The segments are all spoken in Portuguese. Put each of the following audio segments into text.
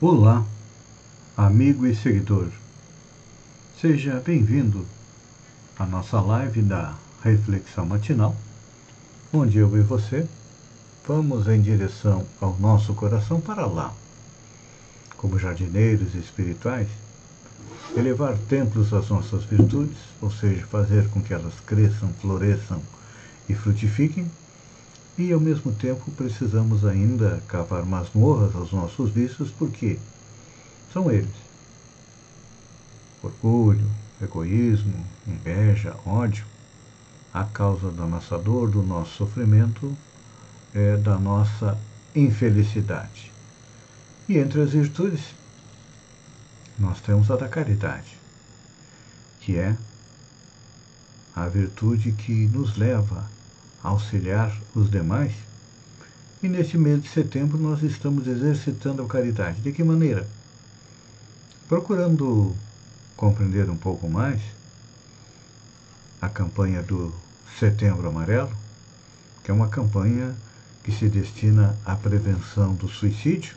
Olá, amigo e seguidor. Seja bem-vindo à nossa live da Reflexão Matinal, onde eu e você vamos em direção ao nosso coração para lá, como jardineiros espirituais, elevar templos às nossas virtudes, ou seja, fazer com que elas cresçam, floresçam e frutifiquem e ao mesmo tempo precisamos ainda cavar masmorras aos nossos vícios, porque são eles: orgulho, egoísmo, inveja, ódio, a causa da nossa dor, do nosso sofrimento, é da nossa infelicidade. E entre as virtudes, nós temos a da caridade, que é a virtude que nos leva auxiliar os demais. E neste mês de setembro nós estamos exercitando a caridade. De que maneira? Procurando compreender um pouco mais a campanha do Setembro Amarelo, que é uma campanha que se destina à prevenção do suicídio,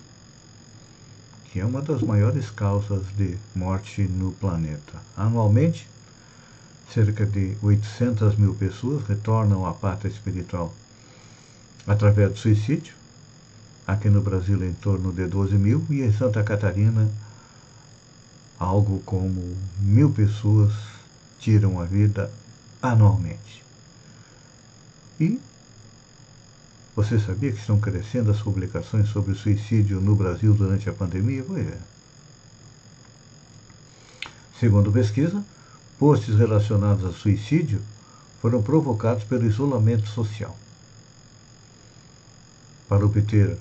que é uma das maiores causas de morte no planeta. Anualmente, cerca de 800 mil pessoas retornam à pátria espiritual através do suicídio. Aqui no Brasil, em torno de 12 mil, e em Santa Catarina, algo como mil pessoas tiram a vida anualmente. E você sabia que estão crescendo as publicações sobre suicídio no Brasil durante a pandemia? Pois é. Segundo pesquisa, posts relacionados a suicídio foram provocados pelo isolamento social. Para obter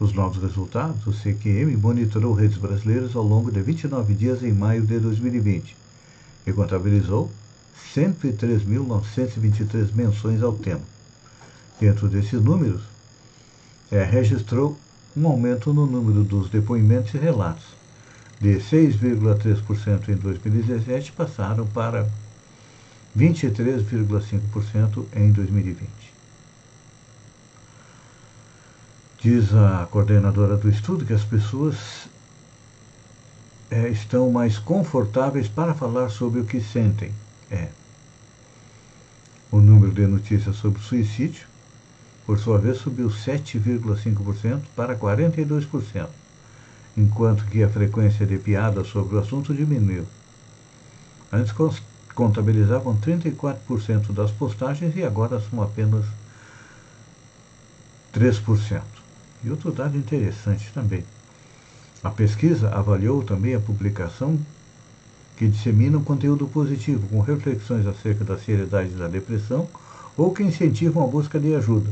os novos resultados, o CQM monitorou redes brasileiras ao longo de 29 dias em maio de 2020 e contabilizou 103.923 menções ao tema. Dentro desses números, é, registrou um aumento no número dos depoimentos e relatos, de 6,3% em 2017 passaram para 23,5% em 2020. Diz a coordenadora do estudo que as pessoas é, estão mais confortáveis para falar sobre o que sentem. É. O número de notícias sobre suicídio, por sua vez, subiu 7,5% para 42% enquanto que a frequência de piadas sobre o assunto diminuiu. Antes contabilizavam 34% das postagens e agora são apenas 3%. E outro dado interessante também. A pesquisa avaliou também a publicação que disseminam conteúdo positivo, com reflexões acerca da seriedade da depressão ou que incentivam a busca de ajuda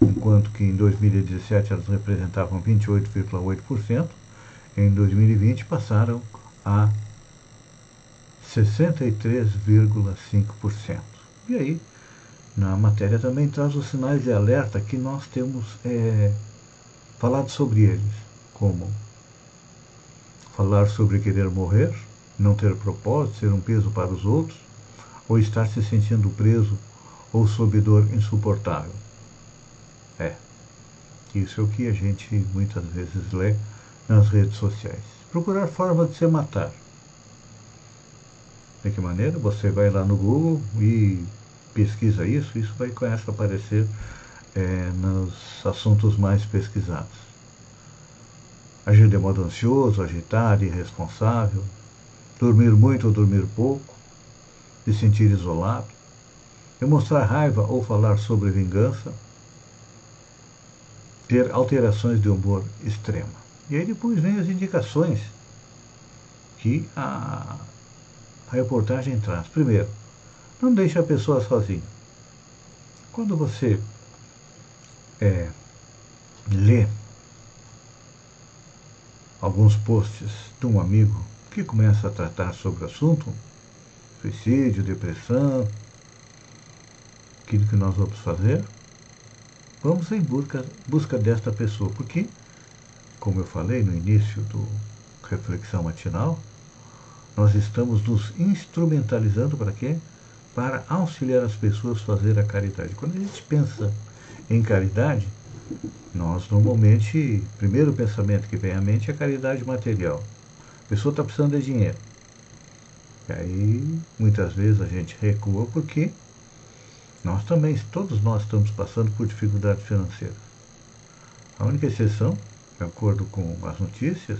enquanto que em 2017 elas representavam 28,8%, em 2020 passaram a 63,5%. E aí, na matéria também traz os sinais de alerta que nós temos é, falado sobre eles, como falar sobre querer morrer, não ter propósito, ser um peso para os outros, ou estar se sentindo preso ou sob dor insuportável. É. Isso é o que a gente muitas vezes lê nas redes sociais. Procurar formas de se matar. De que maneira? Você vai lá no Google e pesquisa isso, isso vai começar a aparecer é, nos assuntos mais pesquisados. Agir de modo ansioso, agitado, irresponsável, dormir muito ou dormir pouco, se sentir isolado, demonstrar raiva ou falar sobre vingança, ter alterações de humor extrema. E aí depois vem as indicações que a, a reportagem traz. Primeiro, não deixe a pessoa sozinha. Quando você é, lê alguns posts de um amigo que começa a tratar sobre o assunto, suicídio, depressão, aquilo que nós vamos fazer, vamos em busca, busca desta pessoa, porque, como eu falei no início do Reflexão Matinal, nós estamos nos instrumentalizando para quê? Para auxiliar as pessoas a fazer a caridade. Quando a gente pensa em caridade, nós normalmente, primeiro pensamento que vem à mente é a caridade material. A pessoa está precisando de dinheiro. E aí, muitas vezes a gente recua porque nós também, todos nós estamos passando por dificuldades financeiras. A única exceção, de acordo com as notícias,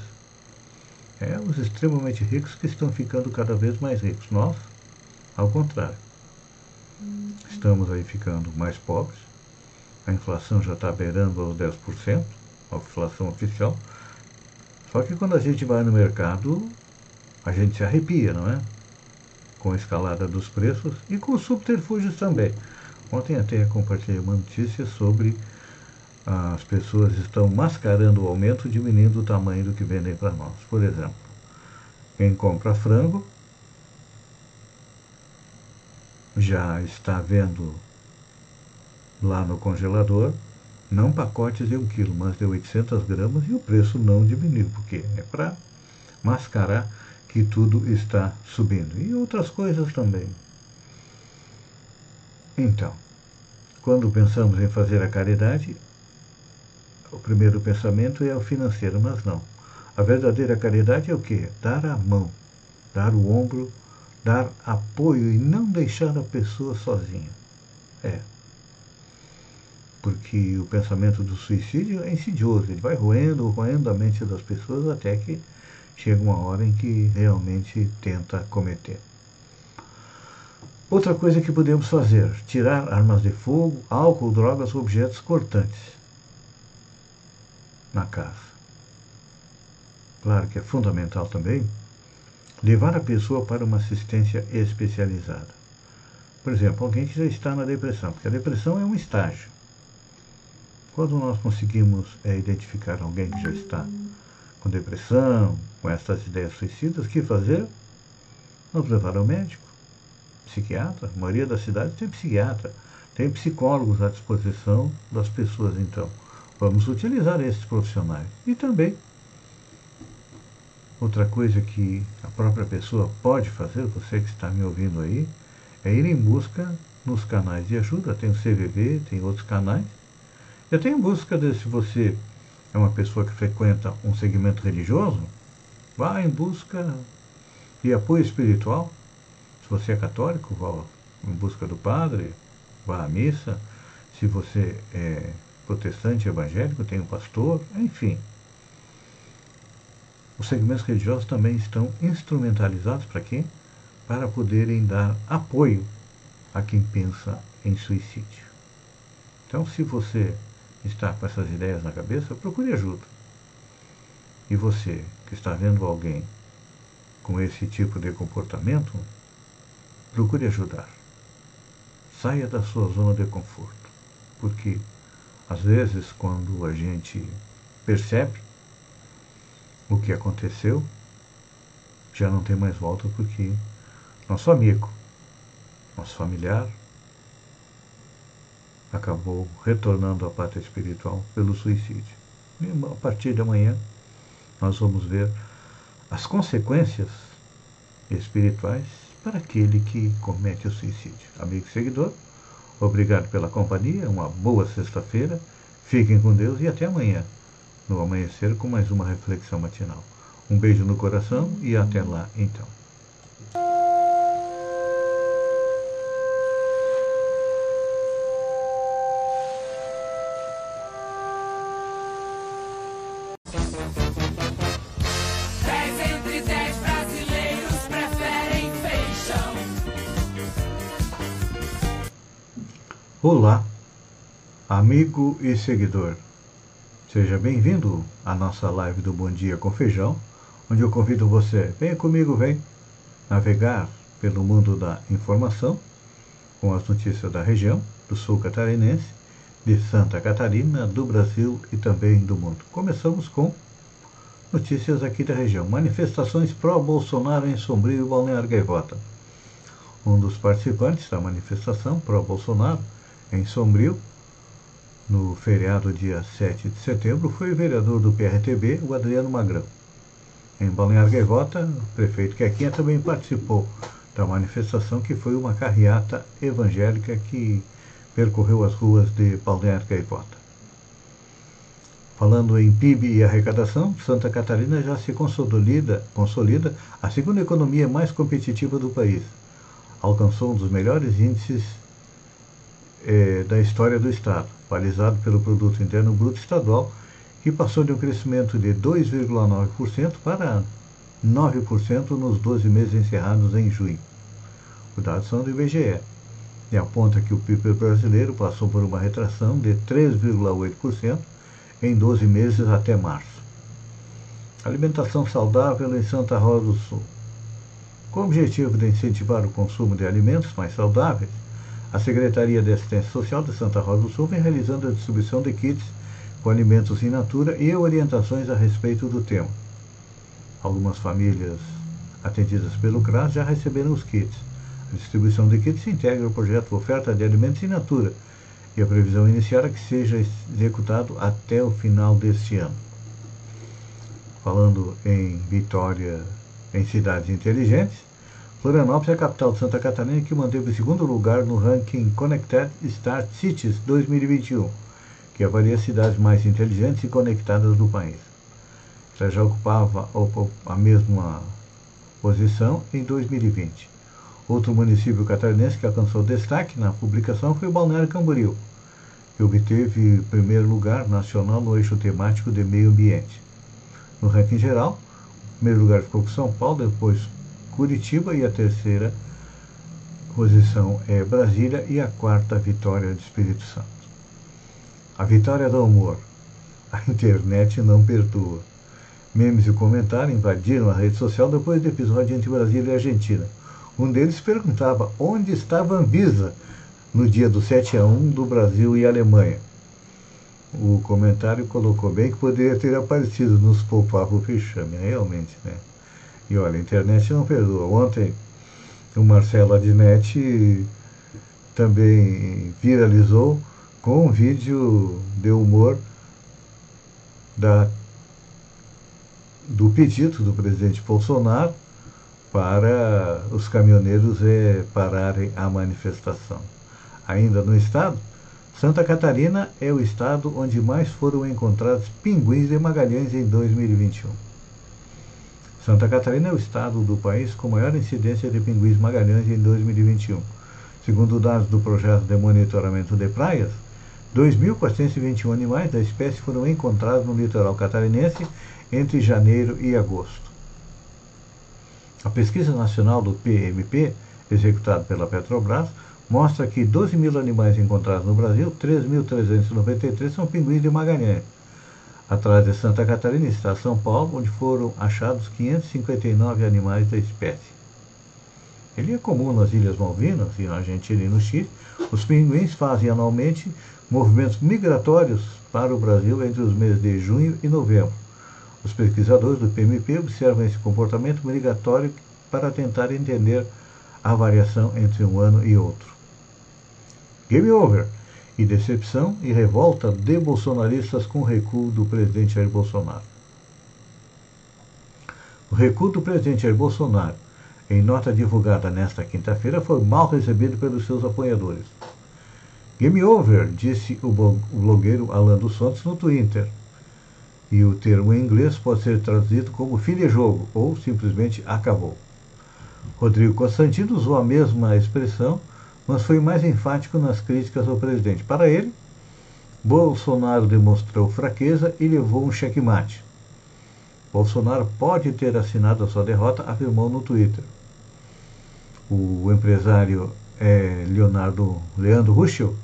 é os extremamente ricos que estão ficando cada vez mais ricos. Nós, ao contrário, estamos aí ficando mais pobres. A inflação já está beirando aos 10%, a inflação oficial. Só que quando a gente vai no mercado, a gente se arrepia, não é? Com a escalada dos preços e com os subterfúgios também. Ontem até compartilhei uma notícia sobre as pessoas estão mascarando o aumento, diminuindo o tamanho do que vendem para nós. Por exemplo, quem compra frango já está vendo lá no congelador, não pacotes de um quilo, mas de 800 gramas e o preço não diminuiu, porque é para mascarar que tudo está subindo. E outras coisas também. Então, quando pensamos em fazer a caridade, o primeiro pensamento é o financeiro, mas não. A verdadeira caridade é o quê? Dar a mão, dar o ombro, dar apoio e não deixar a pessoa sozinha. É. Porque o pensamento do suicídio é insidioso, ele vai roendo, roendo a mente das pessoas até que chega uma hora em que realmente tenta cometer. Outra coisa que podemos fazer: tirar armas de fogo, álcool, drogas, objetos cortantes na casa. Claro que é fundamental também levar a pessoa para uma assistência especializada. Por exemplo, alguém que já está na depressão, porque a depressão é um estágio. Quando nós conseguimos é, identificar alguém que já está com depressão, com essas ideias suicidas, o que fazer? Vamos levar ao médico, psiquiatra. A maioria das cidades tem psiquiatra, tem psicólogos à disposição das pessoas, então. Vamos utilizar esses profissionais. E também, outra coisa que a própria pessoa pode fazer, você que está me ouvindo aí, é ir em busca nos canais de ajuda. Tem o CVV, tem outros canais. Eu tenho busca de se você é uma pessoa que frequenta um segmento religioso, vá em busca de apoio espiritual. Se você é católico, vá em busca do padre, vá à missa. Se você é protestante evangélico, tem o pastor, enfim. Os segmentos religiosos também estão instrumentalizados para quê? Para poderem dar apoio a quem pensa em suicídio. Então, se você está com essas ideias na cabeça, procure ajuda. E você que está vendo alguém com esse tipo de comportamento, procure ajudar. Saia da sua zona de conforto, porque às vezes, quando a gente percebe o que aconteceu, já não tem mais volta porque nosso amigo, nosso familiar, acabou retornando à pátria espiritual pelo suicídio. E a partir de amanhã, nós vamos ver as consequências espirituais para aquele que comete o suicídio. Amigo seguidor, Obrigado pela companhia, uma boa sexta-feira. Fiquem com Deus e até amanhã, no amanhecer, com mais uma reflexão matinal. Um beijo no coração e até lá então. Olá, amigo e seguidor. Seja bem-vindo à nossa live do Bom Dia com Feijão, onde eu convido você, venha comigo, vem navegar pelo mundo da informação com as notícias da região, do sul catarinense, de Santa Catarina, do Brasil e também do mundo. Começamos com Notícias aqui da região. Manifestações pró-Bolsonaro em Sombrio e Balneário Gaivota. Um dos participantes da manifestação pró-Bolsonaro em Sombrio, no feriado dia 7 de setembro, foi o vereador do PRTB, o Adriano Magrão. Em Balneário Gaivota, o prefeito Quequinha também participou da manifestação, que foi uma carreata evangélica que percorreu as ruas de Balneário Gaivota. Falando em PIB e arrecadação, Santa Catarina já se consolida, consolida a segunda economia mais competitiva do país. Alcançou um dos melhores índices eh, da história do Estado, balizado pelo Produto Interno Bruto Estadual, que passou de um crescimento de 2,9% para 9% nos 12 meses encerrados em junho. Os dados são do IBGE e aponta que o PIB brasileiro passou por uma retração de 3,8% em 12 meses até março. Alimentação saudável em Santa Rosa do Sul. Com o objetivo de incentivar o consumo de alimentos mais saudáveis, a Secretaria de Assistência Social de Santa Rosa do Sul vem realizando a distribuição de kits com alimentos in natura e orientações a respeito do tema. Algumas famílias atendidas pelo CRAS já receberam os kits. A distribuição de kits integra o projeto Oferta de Alimentos in Natura, e a previsão inicial é que seja executado até o final deste ano. Falando em Vitória, em cidades inteligentes, Florianópolis é a capital de Santa Catarina que manteve o segundo lugar no ranking Connected Smart Cities 2021, que avalia as cidades mais inteligentes e conectadas do país. Ela já ocupava a mesma posição em 2020. Outro município catarinense que alcançou destaque na publicação foi o Balneário Camboriú, que obteve primeiro lugar nacional no eixo temático de meio ambiente. No ranking geral, o primeiro lugar ficou com São Paulo, depois Curitiba e a terceira posição é Brasília e a quarta vitória do Espírito Santo. A vitória do humor. A internet não perdoa. Memes e comentários invadiram a rede social depois do episódio entre Brasília e Argentina. Um deles perguntava onde estava a Anvisa no dia do 7 a 1 do Brasil e Alemanha. O comentário colocou bem que poderia ter aparecido nos poupava o Fichame, realmente, né? E olha, a internet não perdoa. Ontem o Marcelo Adnet também viralizou com um vídeo de humor da, do pedido do presidente Bolsonaro para os caminhoneiros é, pararem a manifestação. Ainda no estado, Santa Catarina é o estado onde mais foram encontrados pinguins de Magalhães em 2021. Santa Catarina é o estado do país com maior incidência de pinguins Magalhães em 2021. Segundo dados do projeto de monitoramento de praias, 2.421 animais da espécie foram encontrados no litoral catarinense entre janeiro e agosto. A pesquisa nacional do PMP, executada pela Petrobras, mostra que 12 mil animais encontrados no Brasil, 3.393 são pinguins de Magalhães. Atrás de Santa Catarina está São Paulo, onde foram achados 559 animais da espécie. Ele é comum nas Ilhas Malvinas e na Argentina e no Chile. Os pinguins fazem anualmente movimentos migratórios para o Brasil entre os meses de junho e novembro. Os pesquisadores do PMP observam esse comportamento migratório para tentar entender a variação entre um ano e outro. Game over. E decepção e revolta de bolsonaristas com o recuo do presidente Jair Bolsonaro. O recuo do presidente Jair Bolsonaro, em nota divulgada nesta quinta-feira, foi mal recebido pelos seus apoiadores. Game over, disse o blogueiro Alan dos Santos no Twitter. E o termo em inglês pode ser traduzido como fim de jogo ou simplesmente acabou. Rodrigo Constantino usou a mesma expressão mas foi mais enfático nas críticas ao presidente. Para ele, Bolsonaro demonstrou fraqueza e levou um checkmate. Bolsonaro pode ter assinado a sua derrota, afirmou no Twitter. O empresário é, Leonardo Leandro Ruschel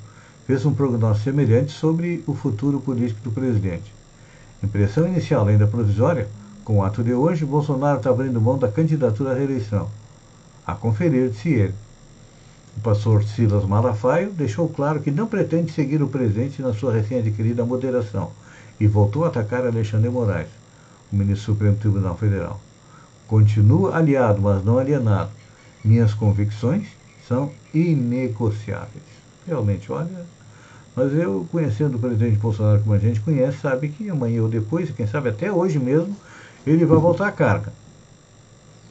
fez um prognóstico semelhante sobre o futuro político do presidente. Impressão inicial ainda provisória, com o ato de hoje, Bolsonaro está abrindo mão da candidatura à reeleição, a conferir-se ele. O pastor Silas Malafaio deixou claro que não pretende seguir o presidente na sua recém-adquirida moderação e voltou a atacar Alexandre Moraes. o ministro do Supremo Tribunal Federal. Continuo aliado, mas não alienado. Minhas convicções são inegociáveis. Realmente, olha, mas eu, conhecendo o presidente Bolsonaro como a gente conhece, sabe que amanhã ou depois, quem sabe até hoje mesmo, ele vai voltar à carga.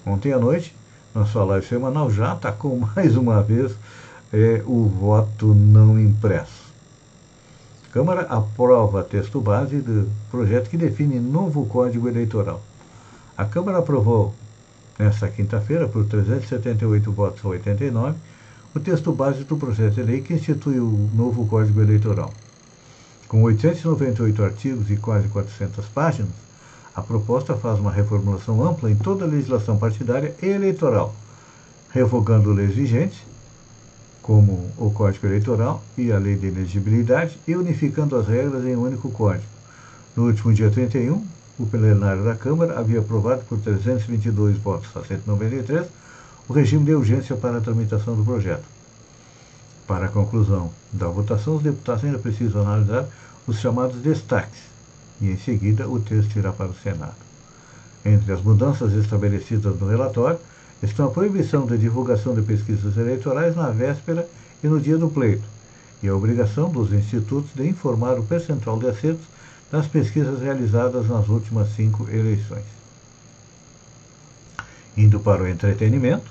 Ontem à noite, na sua live semanal, já atacou mais uma vez é, o voto não impresso. Câmara aprova texto base do projeto que define novo Código Eleitoral. A Câmara aprovou, nesta quinta-feira, por 378 votos a 89, o texto base do projeto de lei que institui o novo Código Eleitoral. Com 898 artigos e quase 400 páginas, a proposta faz uma reformulação ampla em toda a legislação partidária e eleitoral, revogando leis vigentes como o Código Eleitoral e a Lei de Elegibilidade, e unificando as regras em um único código. No último dia 31, o plenário da Câmara havia aprovado por 322 votos a 193 o regime de urgência para a tramitação do projeto. Para a conclusão da votação, os deputados ainda precisam analisar os chamados destaques e, em seguida, o texto irá para o Senado. Entre as mudanças estabelecidas no relatório, estão a proibição da divulgação de pesquisas eleitorais na véspera e no dia do pleito, e a obrigação dos institutos de informar o percentual de acertos das pesquisas realizadas nas últimas cinco eleições. Indo para o entretenimento,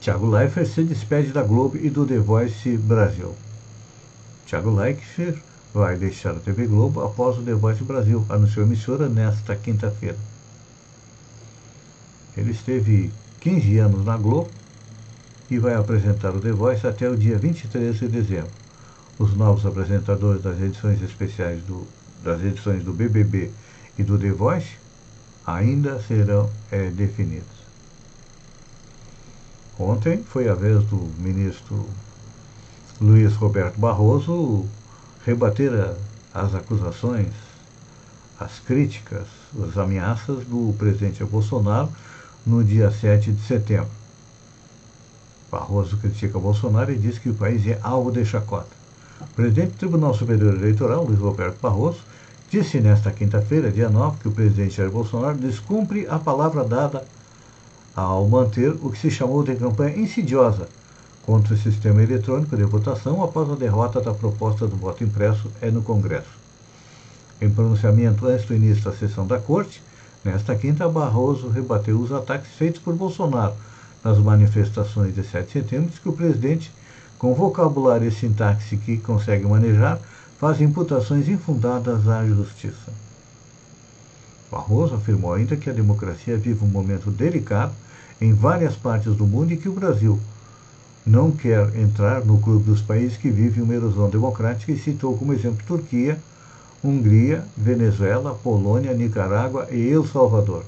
Tiago Leifert se despede da Globo e do The Voice Brasil. Tiago Leifert vai deixar a TV Globo após o Voice Brasil, anunciou a emissora nesta quinta-feira. Ele esteve 15 anos na Globo e vai apresentar o The Voice até o dia 23 de dezembro. Os novos apresentadores das edições especiais do, das edições do BBB e do The Voice ainda serão é, definidos. Ontem foi a vez do ministro Luiz Roberto Barroso rebater a, as acusações, as críticas, as ameaças do presidente Bolsonaro no dia 7 de setembro. Barroso critica Bolsonaro e diz que o país é alvo de chacota. O presidente do Tribunal Superior Eleitoral, Luiz Roberto Barroso, disse nesta quinta-feira, dia 9, que o presidente Jair Bolsonaro descumpre a palavra dada ao manter o que se chamou de campanha insidiosa contra o sistema eletrônico de votação após a derrota da proposta do voto impresso é no Congresso. Em pronunciamento antes do início da sessão da Corte, Nesta quinta, Barroso rebateu os ataques feitos por Bolsonaro nas manifestações de 7 de setembro, que o presidente, com vocabulário e sintaxe que consegue manejar, faz imputações infundadas à justiça. Barroso afirmou ainda que a democracia vive um momento delicado em várias partes do mundo e que o Brasil não quer entrar no clube dos países que vivem uma erosão democrática e citou como exemplo Turquia, Hungria, Venezuela, Polônia, Nicarágua e El Salvador.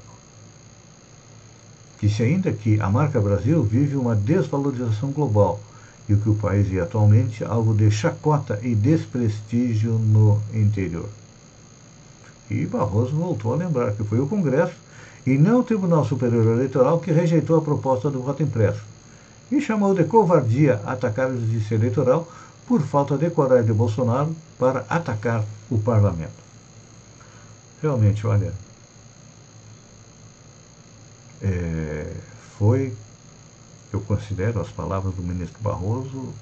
Disse ainda que a marca Brasil vive uma desvalorização global e que o país é atualmente alvo de chacota e desprestígio no interior. E Barroso voltou a lembrar que foi o Congresso e não o Tribunal Superior Eleitoral que rejeitou a proposta do voto impresso e chamou de covardia atacar a justiça eleitoral por falta de coragem de Bolsonaro para atacar o parlamento. Realmente, olha, é, foi, eu considero as palavras do ministro Barroso,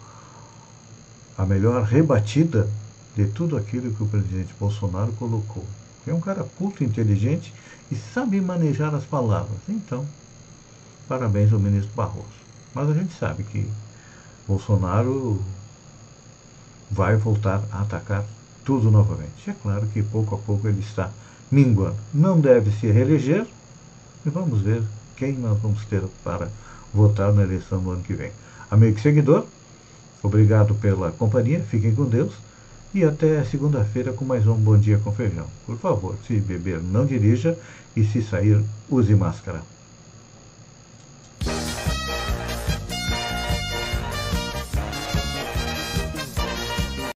a melhor rebatida de tudo aquilo que o presidente Bolsonaro colocou. É um cara culto, inteligente e sabe manejar as palavras. Então, parabéns ao ministro Barroso. Mas a gente sabe que Bolsonaro vai voltar a atacar tudo novamente. É claro que pouco a pouco ele está minguando. Não deve se reeleger e vamos ver quem nós vamos ter para votar na eleição do ano que vem. Amigo e seguidor, obrigado pela companhia, fiquem com Deus e até segunda-feira com mais um Bom Dia com Feijão. Por favor, se beber, não dirija e se sair, use máscara.